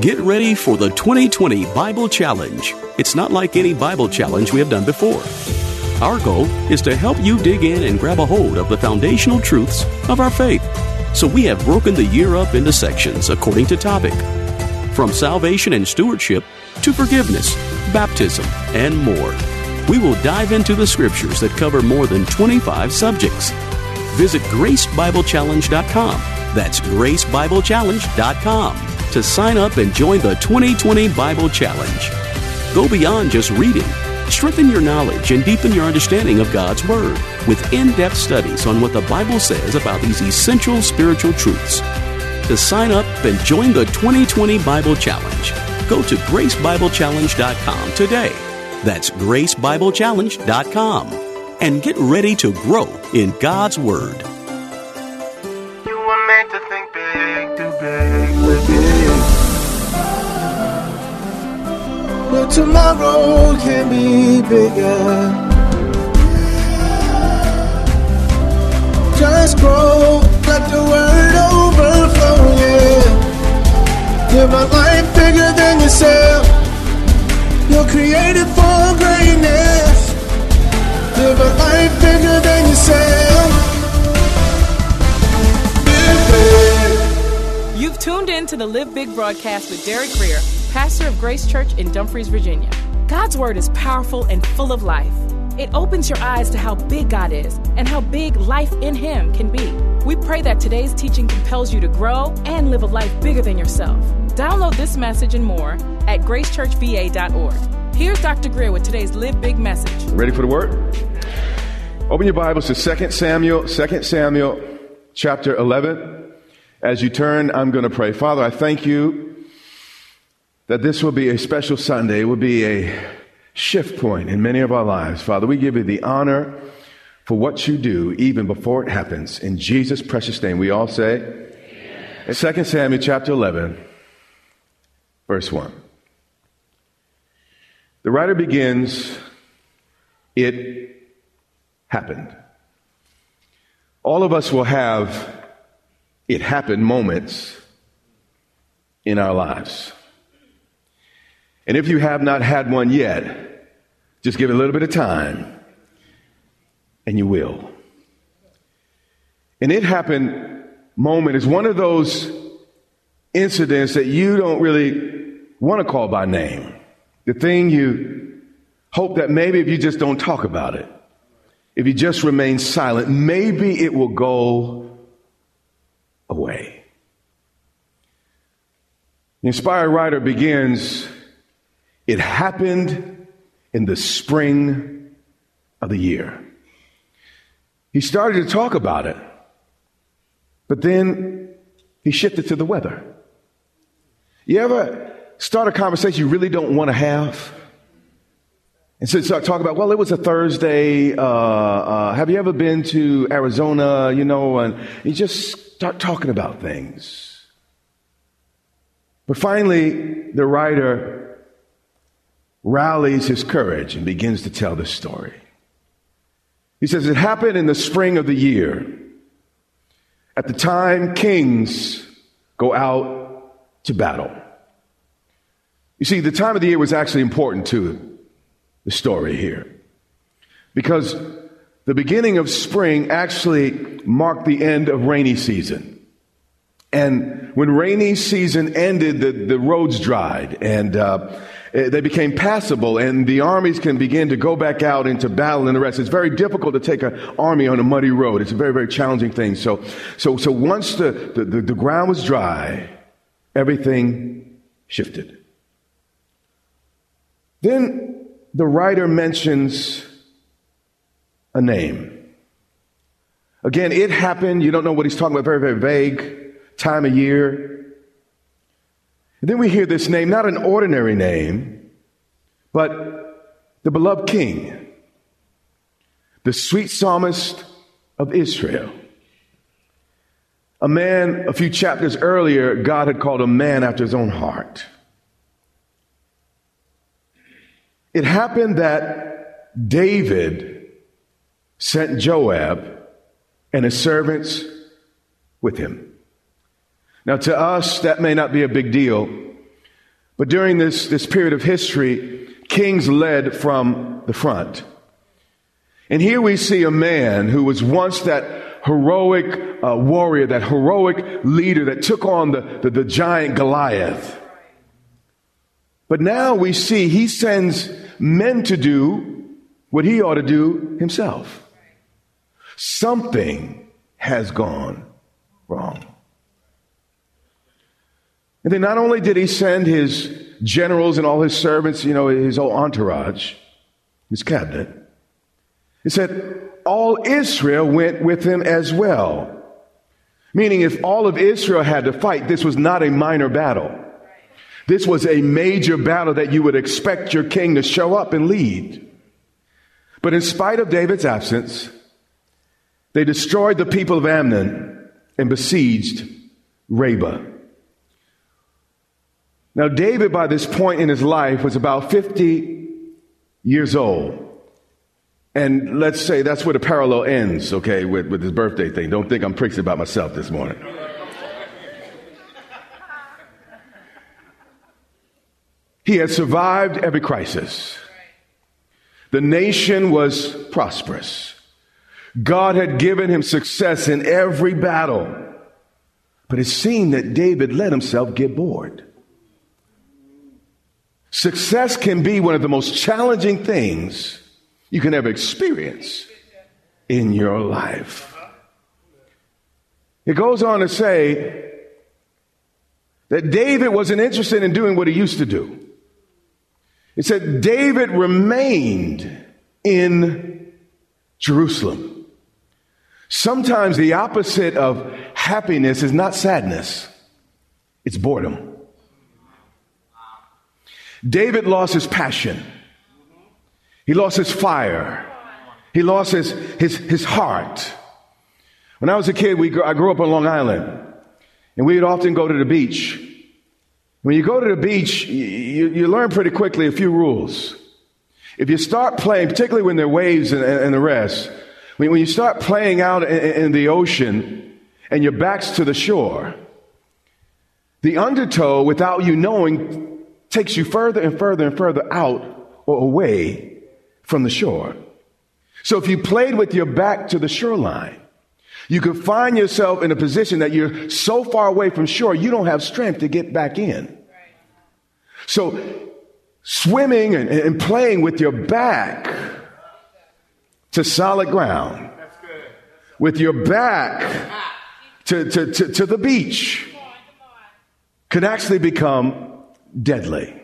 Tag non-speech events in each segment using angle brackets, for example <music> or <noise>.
Get ready for the 2020 Bible Challenge. It's not like any Bible challenge we have done before. Our goal is to help you dig in and grab a hold of the foundational truths of our faith. So we have broken the year up into sections according to topic. From salvation and stewardship to forgiveness, baptism, and more. We will dive into the scriptures that cover more than 25 subjects. Visit gracebiblechallenge.com. That's gracebiblechallenge.com to sign up and join the 2020 Bible Challenge. Go beyond just reading. Strengthen your knowledge and deepen your understanding of God's Word with in depth studies on what the Bible says about these essential spiritual truths. To sign up and join the 2020 Bible Challenge, go to gracebiblechallenge.com today. That's gracebiblechallenge.com and get ready to grow in God's Word. But tomorrow can be bigger. Just grow, let the word overflow, yeah. Live a life bigger than yourself. You're created for greatness. Live a life bigger than yourself. Live big. You've tuned in to the Live Big broadcast with Derek Grier, pastor of Grace Church in Dumfries, Virginia. God's word is powerful and full of life. It opens your eyes to how big God is and how big life in Him can be. We pray that today's teaching compels you to grow and live a life bigger than yourself. Download this message and more at gracechurchva.org. Here's Dr. Grier with today's Live Big message. Ready for the word? Open your Bibles to 2 Samuel, 2 Samuel chapter 11. As you turn, I'm going to pray. Father, I thank you that this will be a special Sunday. It will be a shift point in many of our lives. Father, we give you the honor for what you do even before it happens. In Jesus' precious name, we all say, Amen. 2 Samuel chapter 11, verse 1. The writer begins, It happened. All of us will have it happened moments in our lives. And if you have not had one yet, just give it a little bit of time and you will. And it happened moment is one of those incidents that you don't really want to call by name. The thing you hope that maybe if you just don't talk about it, if you just remain silent, maybe it will go away. The inspired writer begins, it happened in the spring of the year. He started to talk about it, but then he shifted to the weather. You ever start a conversation you really don't want to have? And so start talking about, well, it was a Thursday. Uh, uh, have you ever been to Arizona? You know, and you just start talking about things. But finally, the writer rallies his courage and begins to tell the story. He says, It happened in the spring of the year. At the time, kings go out to battle. You see, the time of the year was actually important to the story here. Because the beginning of spring actually marked the end of rainy season. And when rainy season ended, the, the roads dried and uh, Eh, they became passable, and the armies can begin to go back out into battle and the rest. It's very difficult to take an army on a muddy road. It's a very, very challenging thing. So, so, so once the, the, the, the ground was dry, everything shifted. Then the writer mentions a name. Again, it happened. You don't know what he's talking about. Very, very vague. time of year. And then we hear this name, not an ordinary name, but the beloved king, the sweet psalmist of Israel. A man, a few chapters earlier, God had called a man after his own heart. It happened that David sent Joab and his servants with him. Now, to us, that may not be a big deal, but during this, this period of history, kings led from the front. And here we see a man who was once that heroic uh, warrior, that heroic leader that took on the, the, the giant Goliath. But now we see he sends men to do what he ought to do himself. Something has gone wrong. And then not only did he send his generals and all his servants, you know, his whole entourage, his cabinet, he said all Israel went with him as well. Meaning, if all of Israel had to fight, this was not a minor battle. This was a major battle that you would expect your king to show up and lead. But in spite of David's absence, they destroyed the people of Ammon and besieged Rabbah. Now, David, by this point in his life, was about 50 years old. And let's say that's where the parallel ends, okay, with, with his birthday thing. Don't think I'm preaching about myself this morning. He had survived every crisis. The nation was prosperous. God had given him success in every battle. But it seemed that David let himself get bored. Success can be one of the most challenging things you can ever experience in your life. It goes on to say that David wasn't interested in doing what he used to do. It said David remained in Jerusalem. Sometimes the opposite of happiness is not sadness, it's boredom. David lost his passion. He lost his fire. He lost his, his, his heart. When I was a kid, we, I grew up on Long Island, and we'd often go to the beach. When you go to the beach, you, you learn pretty quickly a few rules. If you start playing, particularly when there are waves and, and the rest, when, when you start playing out in, in the ocean and your back's to the shore, the undertow, without you knowing, takes you further and further and further out or away from the shore. So if you played with your back to the shoreline, you could find yourself in a position that you're so far away from shore, you don't have strength to get back in. So, swimming and, and playing with your back to solid ground, with your back to, to, to, to the beach, could actually become deadly.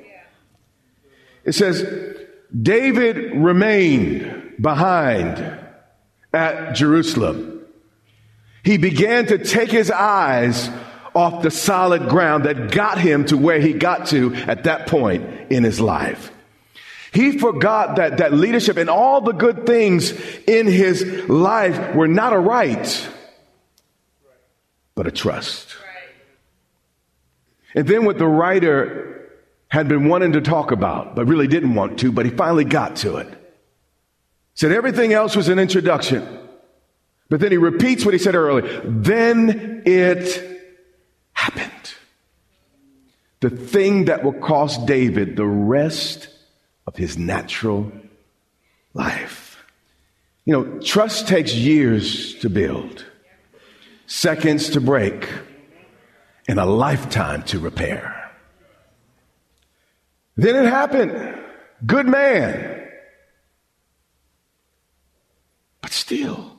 It says, David remained behind at Jerusalem he began to take his eyes off the solid ground that got him to where he got to at that point in his life. He forgot that, that leadership and all the good things in his life were not a right, but a trust. And then what the writer had been wanting to talk about, but really didn't want to, but he finally got to it. Said everything else was an introduction. But then he repeats what he said earlier. Then it happened. The thing that will cost David the rest of his natural life. You know, trust takes years to build, seconds to break, and a lifetime to repair. Then it happened. Good man. But still,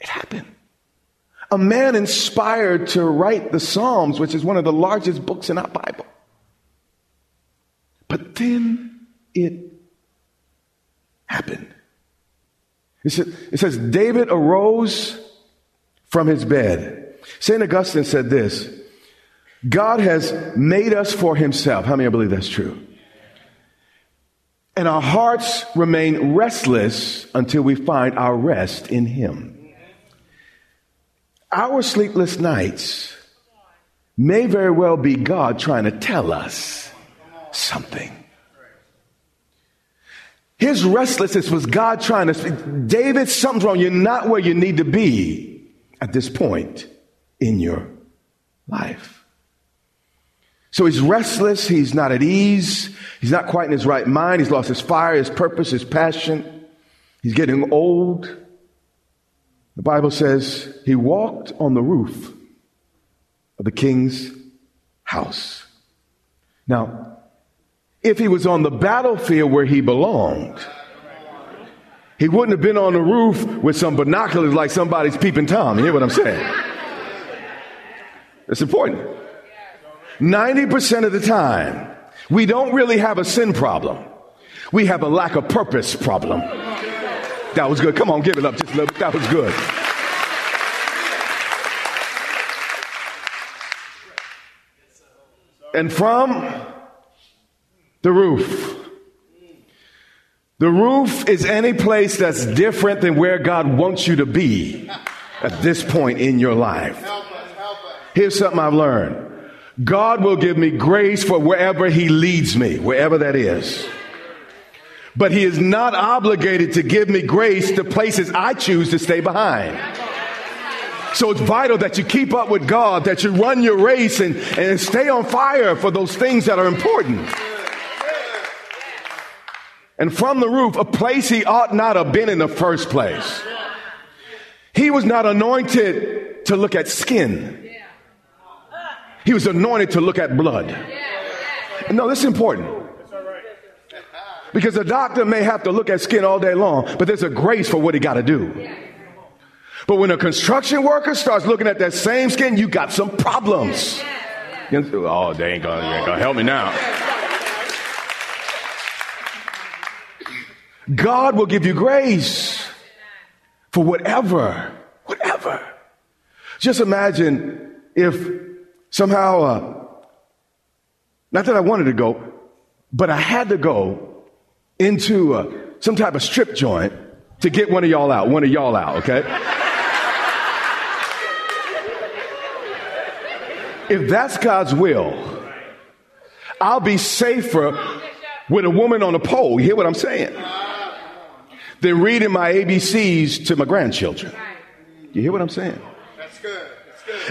it happened. A man inspired to write the Psalms, which is one of the largest books in our Bible. But then it happened. It says, it says David arose from his bed. St. Augustine said this God has made us for himself. How many believe that's true? And our hearts remain restless until we find our rest in him. Our sleepless nights may very well be God trying to tell us something. His restlessness was God trying to speak. David, something's wrong. You're not where you need to be at this point in your life. So he's restless. He's not at ease. He's not quite in his right mind. He's lost his fire, his purpose, his passion. He's getting old. The Bible says he walked on the roof of the king's house. Now, if he was on the battlefield where he belonged, he wouldn't have been on the roof with some binoculars like somebody's peeping Tom. You hear what I'm saying? It's important. 90% of the time, we don't really have a sin problem. We have a lack of purpose problem. That was good. Come on, give it up just a little bit. That was good. And from the roof. The roof is any place that's different than where God wants you to be at this point in your life. Here's something I've learned. God will give me grace for wherever He leads me, wherever that is. But He is not obligated to give me grace to places I choose to stay behind. So it's vital that you keep up with God, that you run your race and, and stay on fire for those things that are important. And from the roof, a place he ought not have been in the first place. He was not anointed to look at skin. He was anointed to look at blood. No, this is important. Because the doctor may have to look at skin all day long, but there's a grace for what he got to do. But when a construction worker starts looking at that same skin, you got some problems. Oh, they ain't gonna, ain't gonna help me now. God will give you grace for whatever, whatever. Just imagine if somehow, uh, not that I wanted to go, but I had to go into uh, some type of strip joint to get one of y'all out, one of y'all out, okay? If that's God's will, I'll be safer with a woman on a pole. You hear what I'm saying? Than reading my ABCs to my grandchildren. You hear what I'm saying?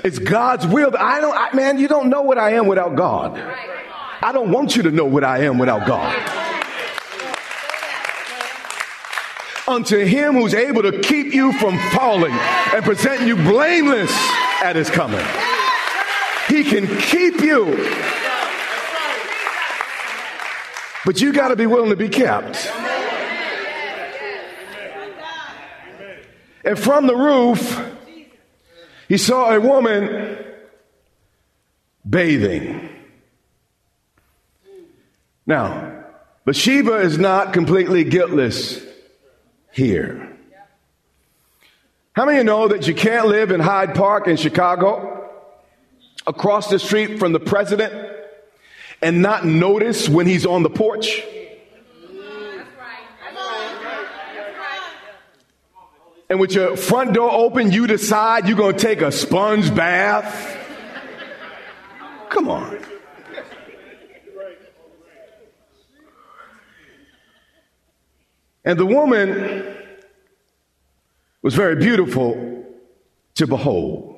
It's God's will. I don't, I, man, you don't know what I am without God. I don't want you to know what I am without God. Unto him who's able to keep you from falling and present you blameless at his coming. He can keep you. But you got to be willing to be kept. And from the roof, he saw a woman bathing. Now, Bathsheba is not completely guiltless here. How many know that you can't live in Hyde Park in Chicago across the street from the president and not notice when he's on the porch? And with your front door open, you decide you're going to take a sponge bath. Come on. And the woman was very beautiful to behold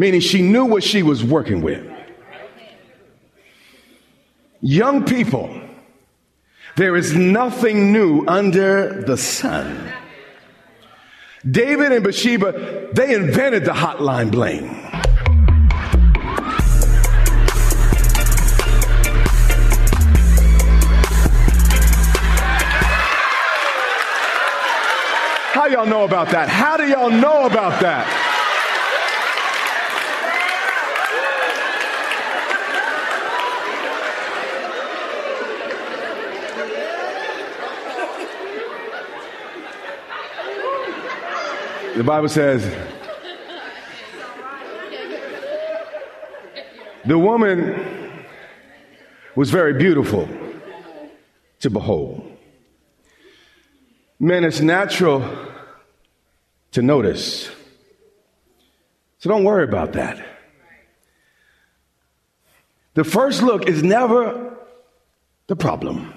meaning she knew what she was working with. Young people, there is nothing new under the sun. David and Bathsheba, they invented the hotline bling. How y'all know about that? How do y'all know about that? The Bible says, The woman was very beautiful to behold. Men, it's natural to notice. So don't worry about that. The first look is never the problem.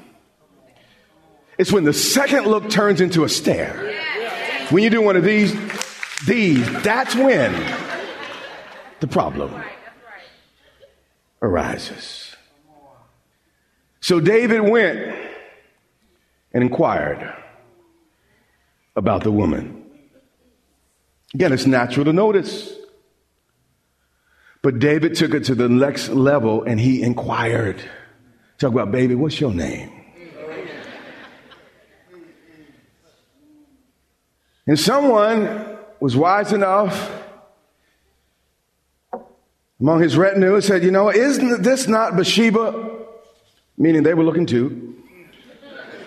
It's when the second look turns into a stare. When you do one of these, these, that's when the problem arises. So David went and inquired about the woman. Again, it's natural to notice. But David took it to the next level and he inquired. Talk about, baby, what's your name? And someone was wise enough among his retinue and said, You know, isn't this not Bathsheba? Meaning they were looking too.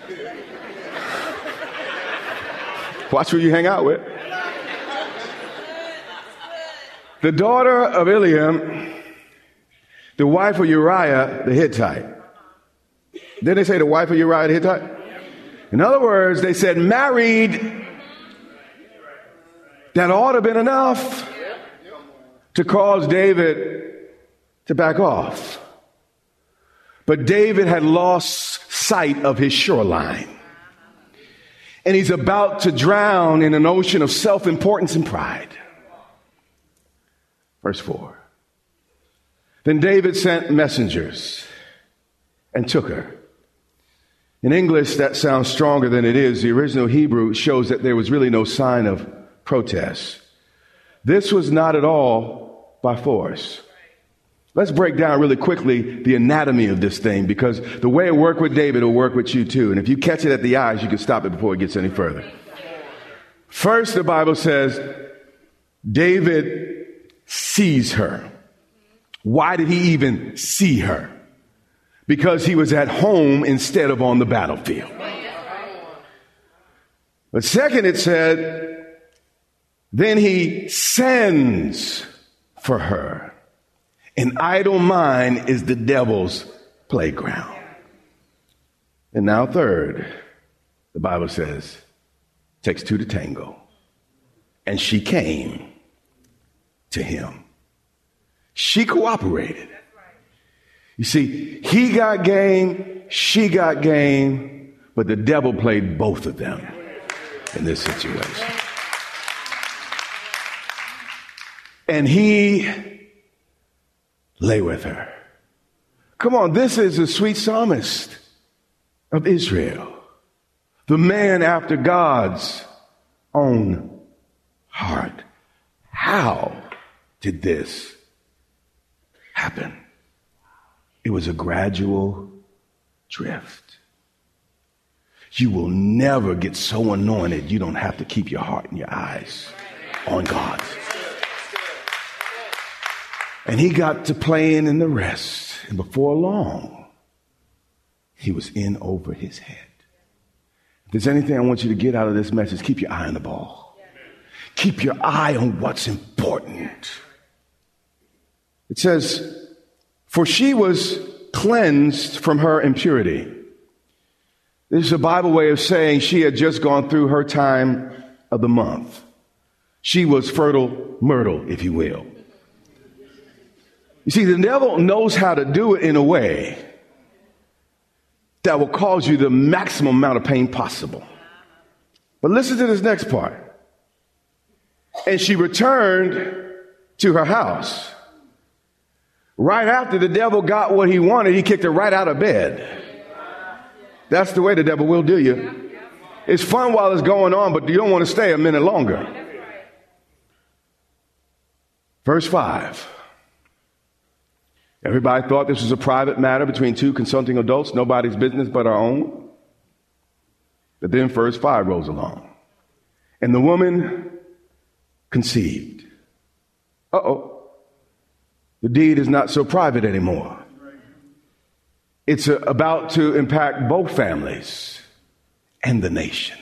<laughs> Watch who you hang out with. The daughter of Eliam, the wife of Uriah the Hittite. Didn't they say the wife of Uriah the Hittite? In other words, they said married. That ought to have been enough to cause David to back off. But David had lost sight of his shoreline. And he's about to drown in an ocean of self importance and pride. Verse 4. Then David sent messengers and took her. In English, that sounds stronger than it is. The original Hebrew shows that there was really no sign of protest. This was not at all by force. Let's break down really quickly the anatomy of this thing because the way it worked with David will work with you too. And if you catch it at the eyes, you can stop it before it gets any further. First, the Bible says David sees her. Why did he even see her? Because he was at home instead of on the battlefield. But second, it said, then he sends for her. An idle mind is the devil's playground. And now, third, the Bible says, takes two to tango. And she came to him. She cooperated. You see, he got game, she got game, but the devil played both of them in this situation. And he lay with her. Come on, this is the sweet psalmist of Israel, the man after God's own heart. How did this happen? It was a gradual drift. You will never get so anointed you don't have to keep your heart and your eyes on God. And he got to playing in the rest. And before long, he was in over his head. If there's anything I want you to get out of this message, keep your eye on the ball. Keep your eye on what's important. It says, For she was cleansed from her impurity. This is a Bible way of saying she had just gone through her time of the month. She was fertile myrtle, if you will. You see, the devil knows how to do it in a way that will cause you the maximum amount of pain possible. But listen to this next part. And she returned to her house. Right after the devil got what he wanted, he kicked her right out of bed. That's the way the devil will do you. It's fun while it's going on, but you don't want to stay a minute longer. Verse 5. Everybody thought this was a private matter between two consulting adults, nobody's business but our own. But then verse 5 rolls along. And the woman conceived. Uh oh. The deed is not so private anymore. It's about to impact both families and the nation.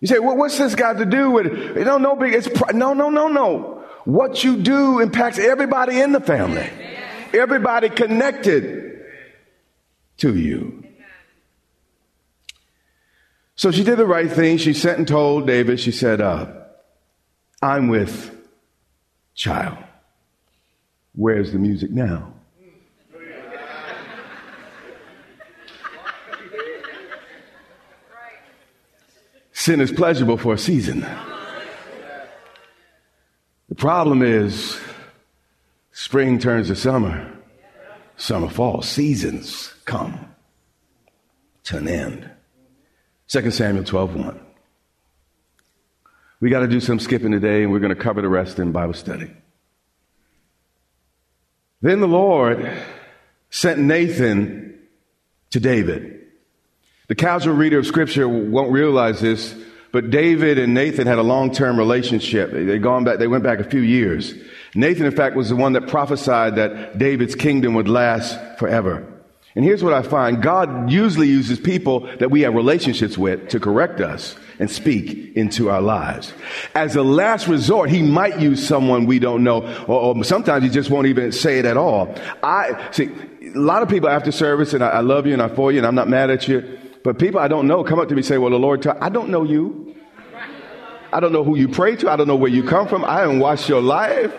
You say, well, what's this got to do with it? No, no, big. It's no, no, no, no. What you do impacts everybody in the family. Everybody connected to you. So she did the right thing. She sent and told David, she said, uh, I'm with child. Where's the music now? Sin is pleasurable for a season. The problem is spring turns to summer, summer falls, seasons come to an end. 2 Samuel 12 1. We got to do some skipping today, and we're going to cover the rest in Bible study. Then the Lord sent Nathan to David. The casual reader of scripture won't realize this, but David and Nathan had a long-term relationship. They gone back, they went back a few years. Nathan, in fact, was the one that prophesied that David's kingdom would last forever. And here's what I find. God usually uses people that we have relationships with to correct us and speak into our lives. As a last resort, he might use someone we don't know, or, or sometimes he just won't even say it at all. I see a lot of people after service, and I, I love you and I for you, and I'm not mad at you. But people I don't know come up to me and say, Well, the Lord, I don't know you. I don't know who you pray to. I don't know where you come from. I haven't watched your life.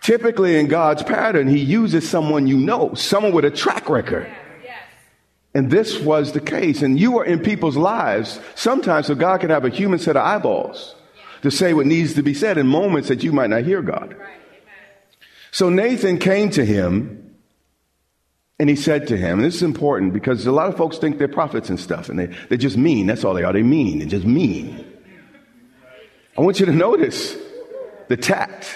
Typically, in God's pattern, He uses someone you know, someone with a track record. And this was the case. And you are in people's lives sometimes so God can have a human set of eyeballs to say what needs to be said in moments that you might not hear God. So Nathan came to him and he said to him, and this is important because a lot of folks think they're prophets and stuff, and they, they just mean. That's all they are. They mean. They just mean. I want you to notice the tact,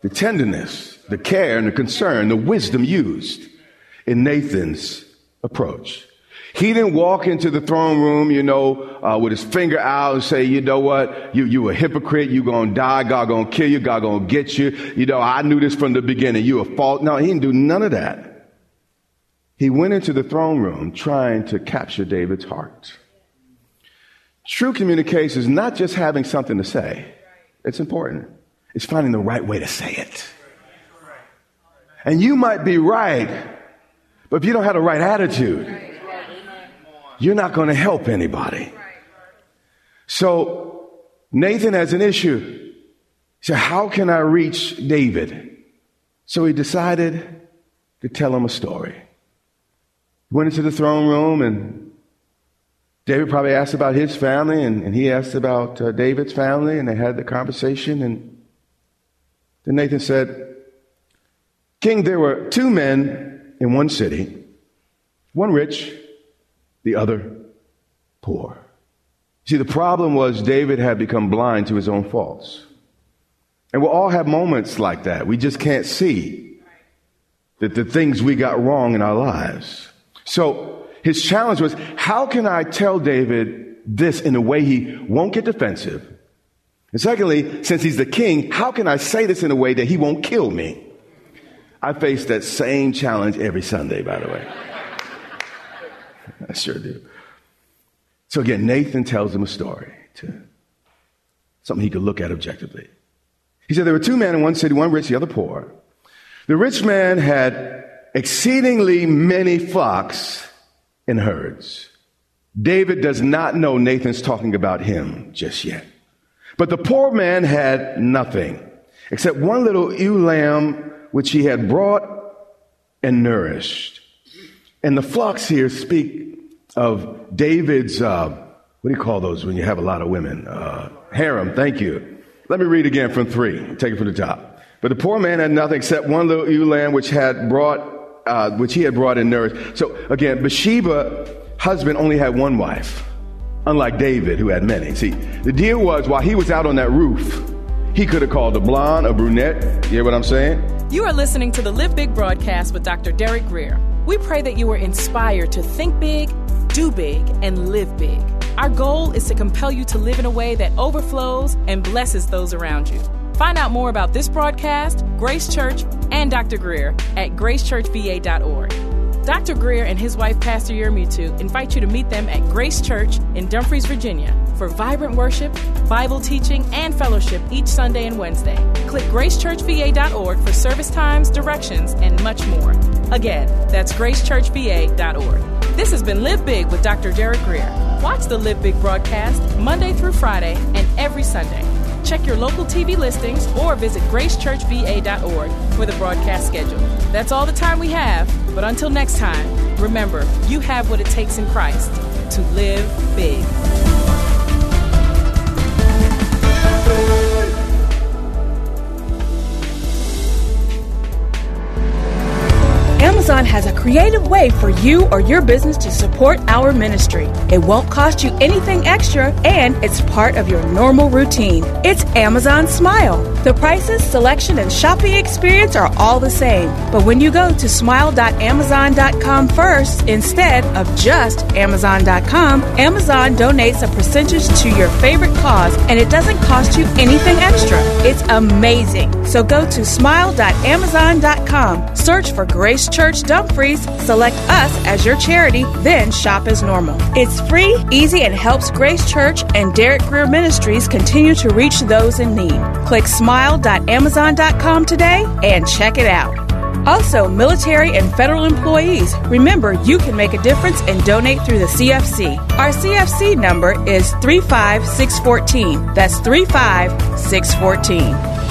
the tenderness, the care, and the concern, the wisdom used in Nathan's approach. He didn't walk into the throne room, you know, uh, with his finger out and say, you know what, you, you a hypocrite, you gonna die, God gonna kill you, God gonna get you. You know, I knew this from the beginning, you a fault. No, he didn't do none of that. He went into the throne room trying to capture David's heart. True communication is not just having something to say. It's important. It's finding the right way to say it. And you might be right, but if you don't have the right attitude, you're not going to help anybody. So Nathan has an issue. So how can I reach David? So he decided to tell him a story went into the throne room, and David probably asked about his family, and, and he asked about uh, David's family, and they had the conversation. And then Nathan said, King, there were two men in one city, one rich, the other poor. See, the problem was David had become blind to his own faults. And we'll all have moments like that. We just can't see that the things we got wrong in our lives. So his challenge was, how can I tell David this in a way he won't get defensive? And secondly, since he's the king, how can I say this in a way that he won't kill me? I face that same challenge every Sunday, by the way. <laughs> I sure do. So again, Nathan tells him a story to something he could look at objectively. He said there were two men in one city, one rich, the other poor. The rich man had exceedingly many flocks and herds. David does not know Nathan's talking about him just yet. But the poor man had nothing except one little ewe lamb which he had brought and nourished. And the flocks here speak of David's, uh, what do you call those when you have a lot of women? Uh, harem, thank you. Let me read again from three, take it from the top. But the poor man had nothing except one little ewe lamb which had brought uh, which he had brought in nourished. So again, Bathsheba husband only had one wife, unlike David who had many. See, the deal was while he was out on that roof, he could have called a blonde, a brunette. You hear what I'm saying? You are listening to the Live Big broadcast with Dr. Derek Grier. We pray that you are inspired to think big, do big, and live big. Our goal is to compel you to live in a way that overflows and blesses those around you. Find out more about this broadcast, Grace Church, and Dr. Grier at gracechurchva.org. Dr. Grier and his wife, Pastor Yermutu, invite you to meet them at Grace Church in Dumfries, Virginia for vibrant worship, Bible teaching, and fellowship each Sunday and Wednesday. Click gracechurchva.org for service times, directions, and much more. Again, that's gracechurchva.org. This has been Live Big with Dr. Derek Grier. Watch the Live Big broadcast Monday through Friday and every Sunday. Check your local TV listings or visit gracechurchva.org for the broadcast schedule. That's all the time we have, but until next time, remember, you have what it takes in Christ to live big. Amazon has a creative way for you or your business to support our ministry. It won't cost you anything extra and it's part of your normal routine. It's Amazon Smile. The prices, selection, and shopping experience are all the same. But when you go to smile.amazon.com first instead of just amazon.com, Amazon donates a percentage to your favorite cause and it doesn't cost you anything extra. It's amazing. So go to smile.amazon.com, search for Grace Church Dumfries, select us as your charity, then shop as normal. It's free, easy, and helps Grace Church and Derek Grier Ministries continue to reach those in need. Click smile.amazon.com today and check it out. Also, military and federal employees, remember you can make a difference and donate through the CFC. Our CFC number is 35614. That's 35614.